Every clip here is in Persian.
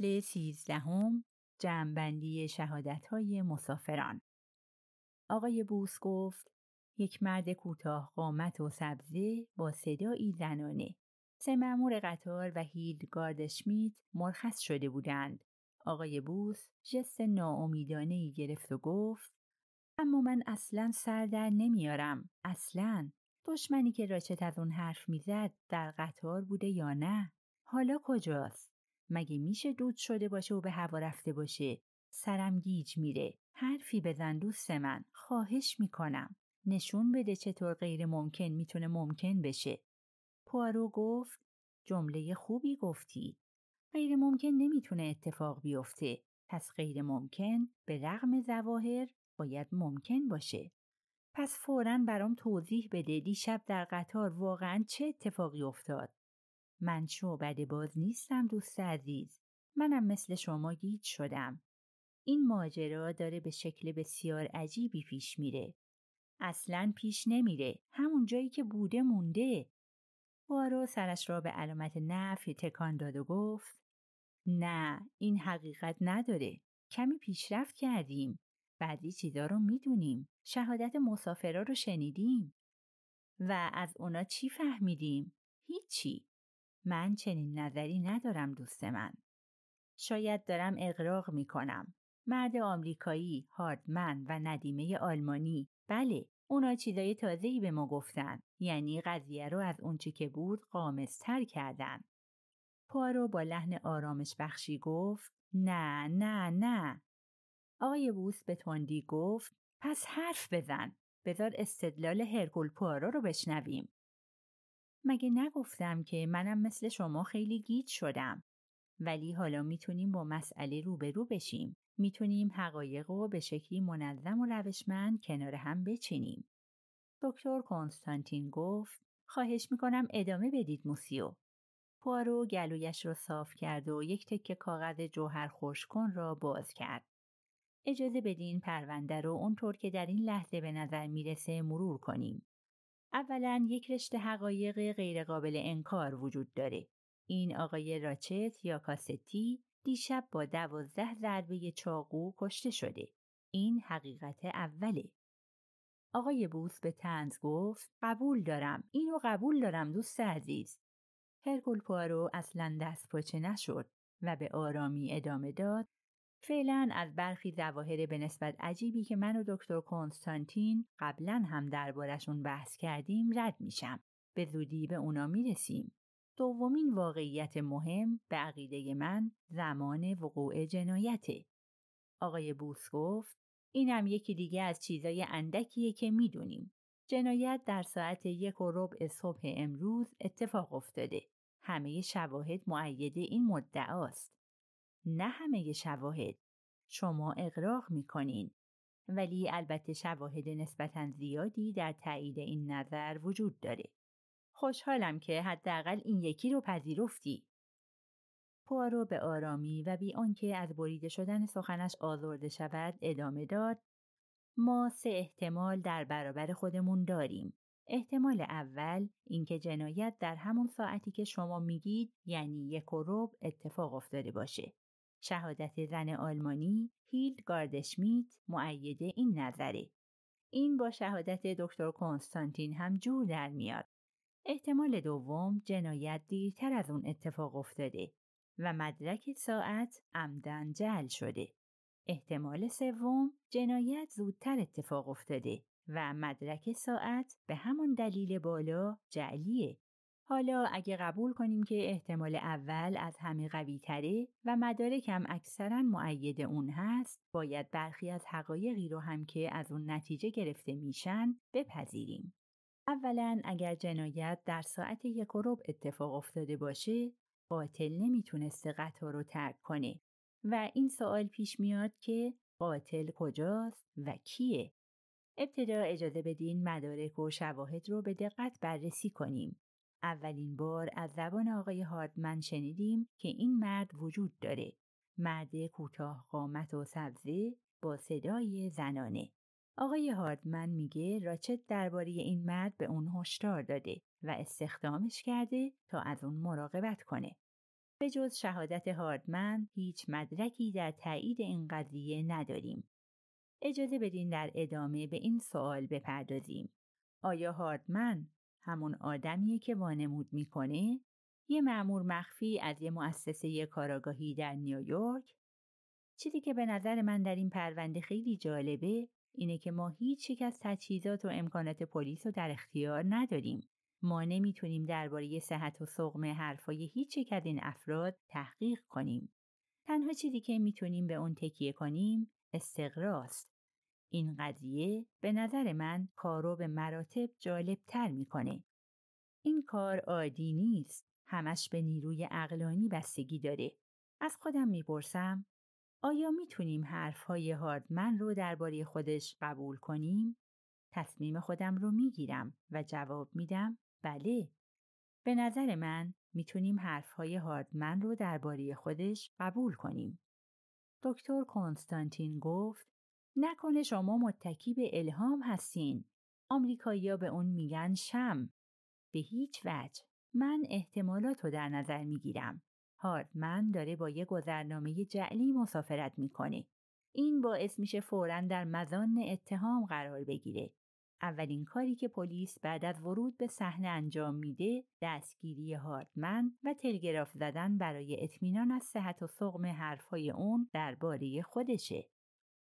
فصل سیزدهم جمعبندی شهادت های مسافران. آقای بوس گفت یک مرد کوتاه قامت و سبزه با صدایی زنانه. سه مأمور قطار و هیلد گاردشمیت مرخص شده بودند. آقای بوس جست ناامیدانه ای گرفت و گفت اما من اصلا سر در نمیارم. اصلا. دشمنی که راچت از اون حرف می‌زد در قطار بوده یا نه؟ حالا کجاست؟ مگه میشه دود شده باشه و به هوا رفته باشه؟ سرم گیج میره. حرفی بزن دوست من. خواهش می‌کنم. نشون بده چطور غیر ممکن می‌تونه ممکن بشه. پوارو گفت جمله خوبی گفتی. غیر ممکن نمی‌تونه اتفاق بیفته. پس غیر ممکن به رغم زواهر باید ممکن باشه. پس فورا برام توضیح بده دیشب در قطار واقعا چه اتفاقی افتاد. من شعبد باز نیستم دوست عزیز. منم مثل شما گیج شدم. این ماجرا داره به شکل بسیار عجیبی پیش میره. اصلا پیش نمیره. همون جایی که بوده مونده. وارو سرش را به علامت نفی تکان داد و گفت نه این حقیقت نداره. کمی پیشرفت کردیم. بعضی چیزا رو می‌دونیم. شهادت مسافرا رو شنیدیم. و از اونا چی فهمیدیم؟ هیچی. من چنین نظری ندارم دوست من. شاید دارم اقراق می‌کنم. مرد آمریکایی هاردمن و ندیمه آلمانی. بله اونا چیزای تازه‌ای به ما گفتن. یعنی قضیه رو از اونچه که بود قامزتر کردن. پارو با لحن آرامش بخشی گفت نه نه نه. آقای بوس به تندی گفت پس حرف بزن. بذار استدلال هرکول پوارو رو بشنویم. مگه نگفتم که منم مثل شما خیلی گیج شدم؟ ولی حالا می‌تونیم با مسئله روبرو بشیم. می‌تونیم حقایق رو به شکلی منظم و روشمند کنار هم بچینیم. دکتر کنستانتین گفت خواهش می‌کنم ادامه بدید موسیو. پوارو گلویش را صاف کرد و یک تکه کاغذ جوهر خوشکن را باز کرد. اجازه بدین پرونده رو اونطور که در این لحظه به نظر می‌رسه مرور کنیم. اولا یک رشته حقایق غیرقابل انکار وجود داره این آقای راچت یا کاستی دیشب با دوازده ضربه چاقو کشته شده. این حقیقت اوله. آقای بوس به تنز گفت قبول دارم. اینو قبول دارم دوست عزیز. هرکول پوارو اصلا دست پاچه نشد و به آرامی ادامه داد فعلا از برخی ظواهر به نسبت عجیبی که من و دکتر کنستانتین قبلا هم دربارشون بحث کردیم رد میشم. به زودی به اونا می‌رسیم. دومین واقعیت مهم به عقیده من زمان وقوع جنایته. آقای بوس گفت اینم یکی دیگه از چیزای اندکیه که می‌دونیم. جنایت در ساعت یک و ربع صبح امروز اتفاق افتاده. همه شواهد معید این مدعاست. نه همه شواهد. شما اقراق می‌کنین. ولی البته شواهد نسبتا زیادی در تایید این نظر وجود داره. خوشحالم که حداقل این یکی رو پذیرفتی. پوارو به آرامی و بی آنکه از بریده شدن سخنش آزرده شود ادامه داد ما سه احتمال در برابر خودمون داریم. احتمال اول اینکه جنایت در همون ساعتی که شما میگید یعنی یک و رب اتفاق افتاده باشه. شهادت زن آلمانی هیلد گاردشمیت معیده این نظره. این با شهادت دکتر کنستانتین هم جور در میاد. احتمال دوم جنایت دیرتر از اون اتفاق افتاده و مدرک ساعت عمدن جل شده. احتمال سوم جنایت زودتر اتفاق افتاده و مدرک ساعت به همون دلیل بالا جعلیه. حالا اگه قبول کنیم که احتمال اول از همه قوی تره و مدارکم اکثرا معید اون هست باید برخی از حقایقی رو هم که از اون نتیجه گرفته میشن بپذیریم. اولا اگر جنایت در ساعت یک و اتفاق افتاده باشه قاتل نمی‌تونسته قطار رو ترک کنه و این سوال پیش میاد که قاتل کجاست و کیه؟ ابتدا اجازه بدین مدارک و شواهد رو به دقت بررسی کنیم. اولین بار از زبان آقای هاردمن شنیدیم که این مرد وجود داره. مرد کوتاه قامت و سبزه با صدای زنانه. آقای هاردمن میگه راچت درباره این مرد به اون هشدار داده و استخدامش کرده تا از اون مراقبت کنه. به جز شهادت هاردمن هیچ مدرکی در تایید این قضیه نداریم. اجازه بدین در ادامه به این سوال بپردازیم. آیا هاردمن همون آدمیه که وانمود می‌کنه؟ یه معمور مخفی از یه مؤسسه کاراگاهی در نیویورک؟ چیزی که به نظر من در این پرونده خیلی جالبه اینه که ما هیچ یک از تجهیزات و امکانات پلیس رو در اختیار نداریم. ما نمی‌تونیم درباره صحت و سقم حرفای هیچ یک از این افراد تحقیق کنیم. تنها چیزی که می‌تونیم به اون تکیه کنیم استقراست. این قضیه به نظر من کارو به مراتب جالب تر می‌کنه. این کار عادی نیست. همش به نیروی اقلانی بستگی داره. از خودم می‌پرسم آیا می‌تونیم حرفهای هاردمن رو درباره خودش قبول کنیم؟ تصمیم خودم رو می‌گیرم و جواب میدم بله. به نظر من می‌تونیم حرفهای هاردمن رو درباره خودش قبول کنیم. دکتر کنستانتین گفت نکنه شما متکی به الهام هستین. آمریکایی‌ها به اون میگن شم. به هیچ وجه. من احتمالات رو در نظر می‌گیرم. هاردمن داره با یه گذرنامه جعلی مسافرت می‌کنه. این باعث میشه فورا در مزان اتهام قرار بگیره. اولین کاری که پلیس بعد از ورود به صحنه انجام میده دستگیری هاردمن و تلگراف زدن برای اطمینان از صحت و سقم حرفهای اون درباره خودشه.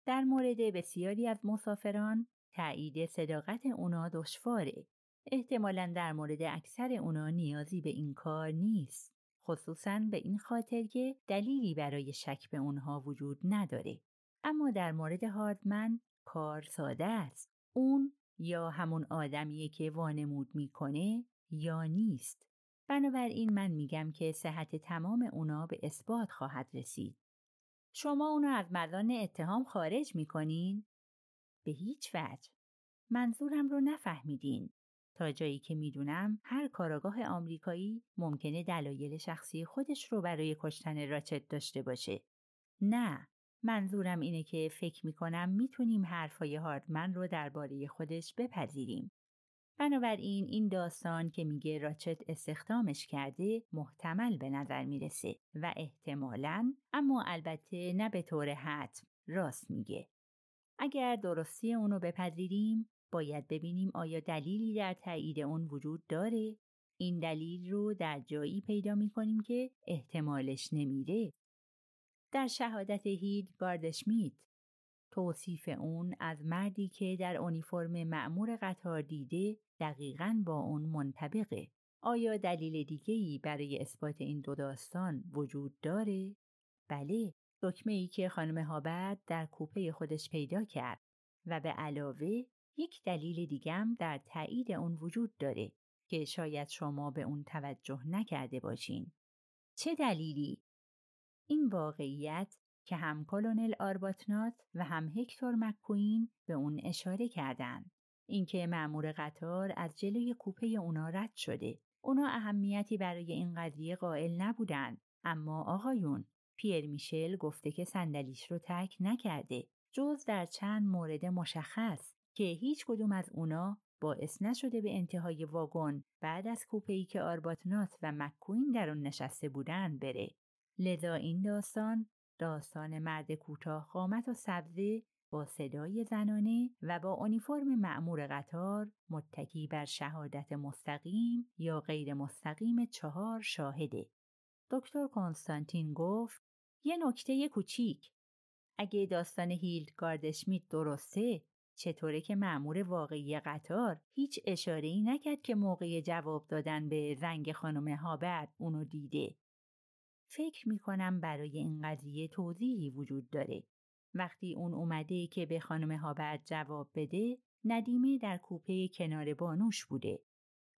در مورد بسیاری از مسافران تایید صداقت اونا دشواره. احتمالا در مورد اکثر اونا نیازی به این کار نیست. خصوصا به این خاطر که دلیلی برای شک به اونها وجود نداره. اما در مورد هاردمن کار ساده است. اون یا همون آدمیه که وانمود می‌کنه یا نیست. بنابراین من میگم که صحت تمام اونا به اثبات خواهد رسید. شما اونو از مدان اتهام خارج می‌کنین؟ به هیچ وجه. منظورم رو نفهمیدین. تا جایی که می‌دونم هر کاراگاه آمریکایی ممکنه دلایل شخصی خودش رو برای کشتن راچت داشته باشه. نه، منظورم اینه که فکر می‌کنم می‌تونیم حرفای هاردمن رو درباره خودش بپذیریم. بنابراین این داستان که میگه راچت استخدامش کرده محتمل به نظر می‌رسه و احتمالاً اما البته نه به طور حتم راست میگه. اگر درستی اونو بپذیریم باید ببینیم آیا دلیلی در تایید اون وجود داره؟ این دلیل رو در جایی پیدا می‌کنیم که احتمالش نمیره. در شهادت هید گاردشمیت توصیف اون از مردی که در اونیفرم معمور قطار دیده دقیقا با اون منطبقه. آیا دلیل دیگه‌ای برای اثبات این دو داستان وجود داره؟ بله، دکمه ای که خانم هابرد در کوپه خودش پیدا کرد و به علاوه یک دلیل دیگم در تایید اون وجود داره که شاید شما به اون توجه نکرده باشین. چه دلیلی؟ این واقعیت که هم کلونل آرباتنات و هم هکتور مکوین به اون اشاره کردند. اینکه مأمور قطار از جلوی کوپه اونا رد شده. اونا اهمیتی برای این قضیه قائل نبودند. اما آقایون پیر میشل گفته که صندلیش رو تک نکرده جز در چند مورد مشخص که هیچ کدوم از اونا باعث نشده به انتهای واگن بعد از کوپه‌ای که آرباتنات و مکوین در اون نشسته بودن بره. لذا این داستان داستان مرد کوتاه قامت و سبزه صدای زنانه و با اونیفرم معمور قطار متکی بر شهادت مستقیم یا غیر مستقیم چهار شاهده. دکتر کنستانتین گفت یه نکته کوچیک اگه داستان هیلد گاردشمیت درسته چطوره که معمور واقعی قطار هیچ اشاره ای نکرد که موقع جواب دادن به زنگ خانم هابرد اونو دیده. فکر می کنم برای این قضیه توضیحی وجود داره. وقتی اون اومده که به خانم هابرد جواب بده، ندیمه در کوپه کنار بانوش بوده.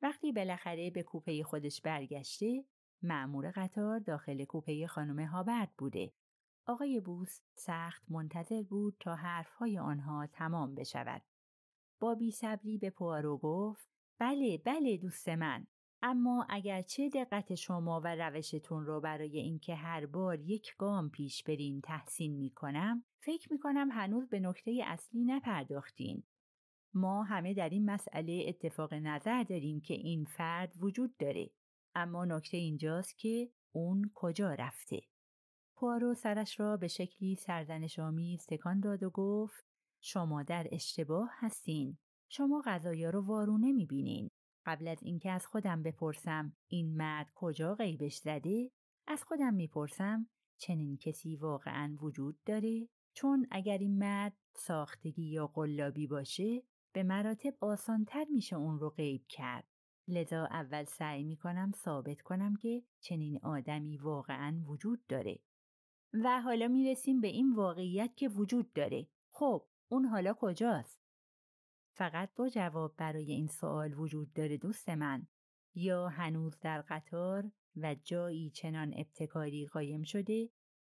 وقتی بالاخره به کوپه خودش برگشته، معمور قطار داخل کوپه خانم هابرد بوده آقای بوس سخت منتظر بود تا حرفهای آنها تمام بشود. با بیصبری به پوارو گفت بله بله دوست من اما اگرچه دقت شما و روشتون رو برای اینکه هر بار یک گام پیش برین تحسین می کنم فکر می کنم هنوز به نکته اصلی نپرداختین. ما همه در این مسئله اتفاق نظر داریم که این فرد وجود داره. اما نکته اینجاست که اون کجا رفته پوارو سرش را به شکلی سرزنش آمیز تکان داد و گفت شما در اشتباه هستین شما غذایا رو وارونه می‌بینین قبل از اینکه از خودم بپرسم این مرد کجا غیبش زده؟ از خودم می‌پرسم چنین کسی واقعا وجود داره؟ چون اگر این مرد ساختگی یا قلابی باشه به مراتب آسانتر میشه اون رو غیب کرد. لذا اول سعی می‌کنم ثابت کنم که چنین آدمی واقعا وجود داره. و حالا می‌رسیم به این واقعیت که وجود داره. خب اون حالا کجاست؟ فقط با جواب برای این سوال وجود داره دوست من یا هنوز در قطار و جایی چنان ابتکاری قایم شده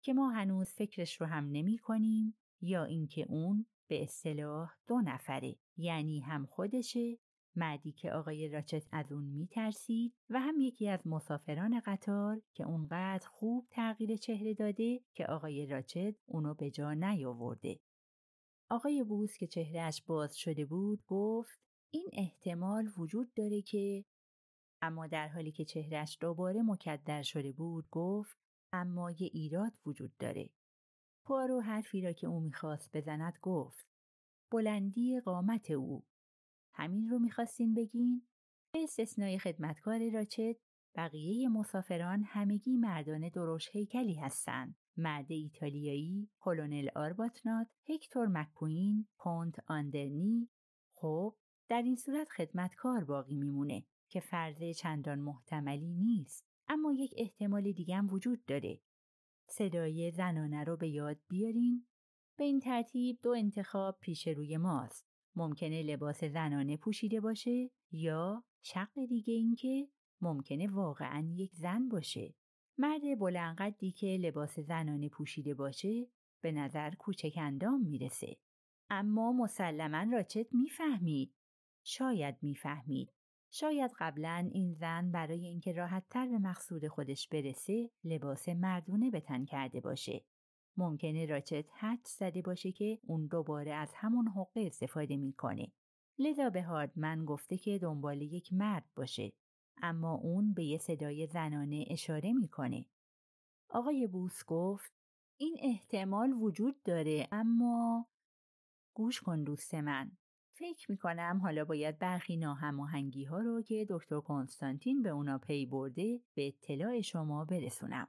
که ما هنوز فکرش رو هم نمی کنیم یا اینکه اون به اصطلاح دو نفره یعنی هم خودشه مردی که آقای راچت از اون میترسید و هم یکی از مسافران قطار که اونقدر خوب تغییر چهره داده که آقای راچت اونو به جا نیاورده. آقای بوس که چهرهش باز شده بود گفت این احتمال وجود داره که اما در حالی که چهرهش دوباره مکدر شده بود گفت اما یه ایراد وجود داره. پوارو حرفی را که او می‌خواست بزند گفت بلندی قامت او همین رو می‌خواستین بگین؟ به استثنای خدمتکار راچت بقیه مسافران همگی مردان دروش هیکلی هستند. مرد ایتالیایی، کلونل آرباتنات، هکتور مکوین، کونت آندرنی. خب در این صورت خدمتکار باقی میمونه که فرض چندان محتملی نیست. اما یک احتمال دیگه وجود داره. صدای زنانه رو به یاد بیارین. به این ترتیب دو انتخاب پیش روی ماست. ممکنه لباس زنانه پوشیده باشه یا شق دیگه اینکه ممکنه واقعا یک زن باشه. مرد بلنقدی که لباس زنانه پوشیده باشه به نظر کوچک اندام می‌رسه. اما مسلما راچت می‌فهمید. شاید می‌فهمید. شاید قبلا این زن برای اینکه راحتتر به مقصود خودش برسه لباس مردونه به تن کرده باشه. ممکنه راچت حد زده باشه که اون دوباره از همون حقه استفاده می‌کنه. لذا به هاردمن گفته که دنبال یک مرد باشه. اما اون به یه صدای زنانه اشاره می‌کنه. آقای بوس گفت این احتمال وجود داره اما گوش کن دوست من. فکر می‌کنم حالا باید برخی ناهماهنگی ها رو که دکتر کنستانتین به اونا پی برده به اطلاع شما برسونم.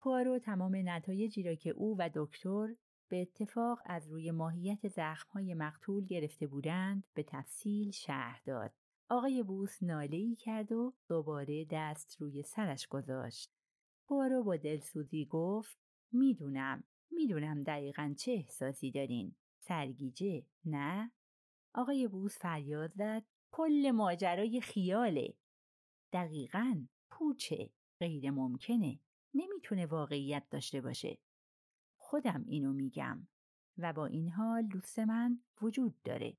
پوارو تمام نتایجی را که او و دکتر به اتفاق از روی ماهیت زخمهای مقتول گرفته بودند به تفصیل شرح داد. آقای بوس ناله کرد و دوباره دست روی سرش گذاشت. پوارو با دلسوزی گفت می‌دونم می‌دونم دقیقا چه احساسی دارین. سرگیجه نه؟ آقای بوس فریاد زد کل ماجرای خیاله. دقیقا پوچه غیر ممکنه. نمی‌تونه واقعیت داشته باشه. خودم اینو میگم و با این حال دوست من وجود داره.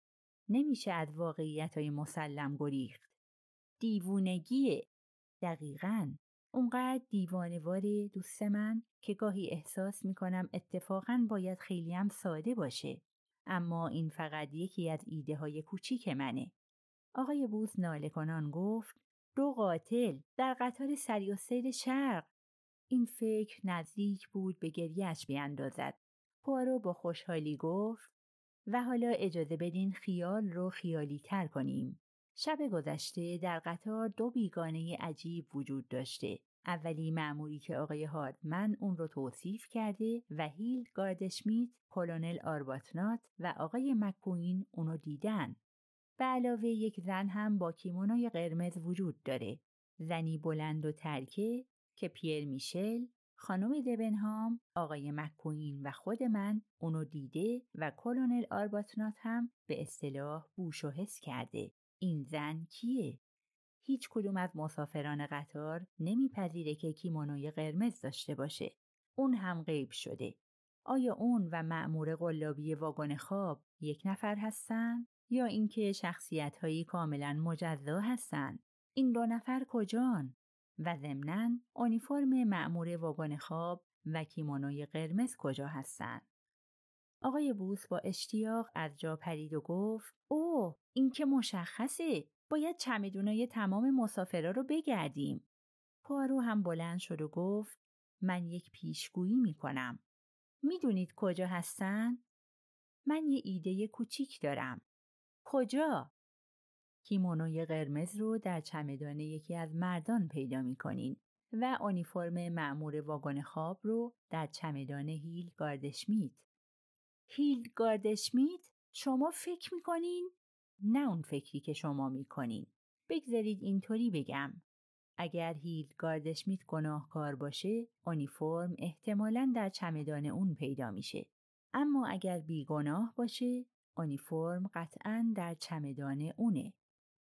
نمیشه از واقعیت های مسلم گریخت. دیوونگیه. دقیقا. اونقدر دیوانوار دوست من که گاهی احساس می‌کنم اتفاقا باید خیلی هم ساده باشه. اما این فقط یکی از ایده های کوچیک منه. آقای بوز ناله کنان گفت دو قاتل در قطار سری شرق این فکر نزدیک بود به گریهش بیاندازد. پوارو با خوشحالی گفت و حالا اجازه بدین خیال رو خیالی تر کنیم. شب گذشته در قطار دو بیگانه عجیب وجود داشته. اولی معموری که آقای هاردمن اون رو توصیف کرده و هیل گاردشمیت، کلونل آرباتنات و آقای مکوین اونو دیدن. به علاوه یک زن هم با کیمونای قرمز وجود داره. زنی بلند و ترکه که پیر میشل، خانم دبنهام، آقای مکوین و خود من اونو دیده و کلونل آرباتنات هم به اصطلاح بوش و حس کرده. این زن کیه؟ هیچ کدوم از مسافران قطار نمیپذیره که کیمونوی قرمز داشته باشه. اون هم غیب شده. آیا اون و مأمور قلابی واگن خواب یک نفر هستن؟ یا اینکه شخصیت هایی کاملا مجزا هستن؟ این دو نفر کجان؟ و ضمناً اونیفرم مأمور واگن خواب و کیمونوی قرمز کجا هستند. آقای بوس با اشتیاق از جا پرید و گفت اوه این که مشخصه باید چمدونای تمام مسافرا رو بگردیم پارو هم بلند شد و گفت من یک پیشگویی می کنم. می‌دونید کجا هستن؟ من یه ایده کوچیک دارم. کجا؟ کیمونوی قرمز رو در چمدان یکی از مردان پیدا می کنین و اونیفرم معمور واگن خواب رو در چمدان هیل گاردشمیت. هیل گاردشمیت شما فکر می‌کنین؟ نه اون فکری که شما می‌کنین. بگذارید اینطوری بگم. اگر هیل گاردشمیت گناهکار باشه، اونیفرم احتمالا در چمدان اون پیدا میشه. اما اگر بیگناه باشه، اونیفرم قطعا در چمدان اونه.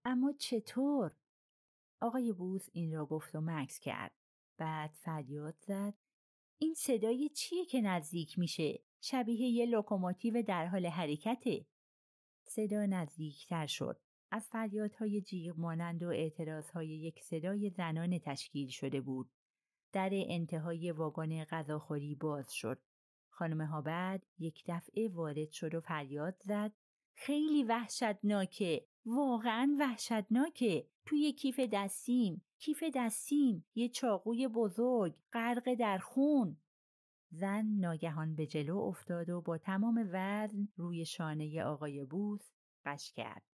اما چطور؟ آقای بوس این را گفت و مکس کرد. بعد فریاد زد. این صدای چیه که نزدیک میشه؟ شبیه یه لوکوموتیو در حال حرکته. صدا نزدیکتر شد. از فریادهای جیغ مانند و اعتراضهای یک صدای زنان تشکیل شده بود. در انتهای واگن غذاخوری باز شد. خانم هابارد یک دفعه وارد شد و فریاد زد. خیلی وحشتناکه. واقعا وحشتناکه. توی کیف دستیم. کیف دستیم. یه چاقوی بزرگ. غرق در خون. زن ناگهان به جلو افتاد و با تمام وزن روی شانه آقای بوس قش کرد.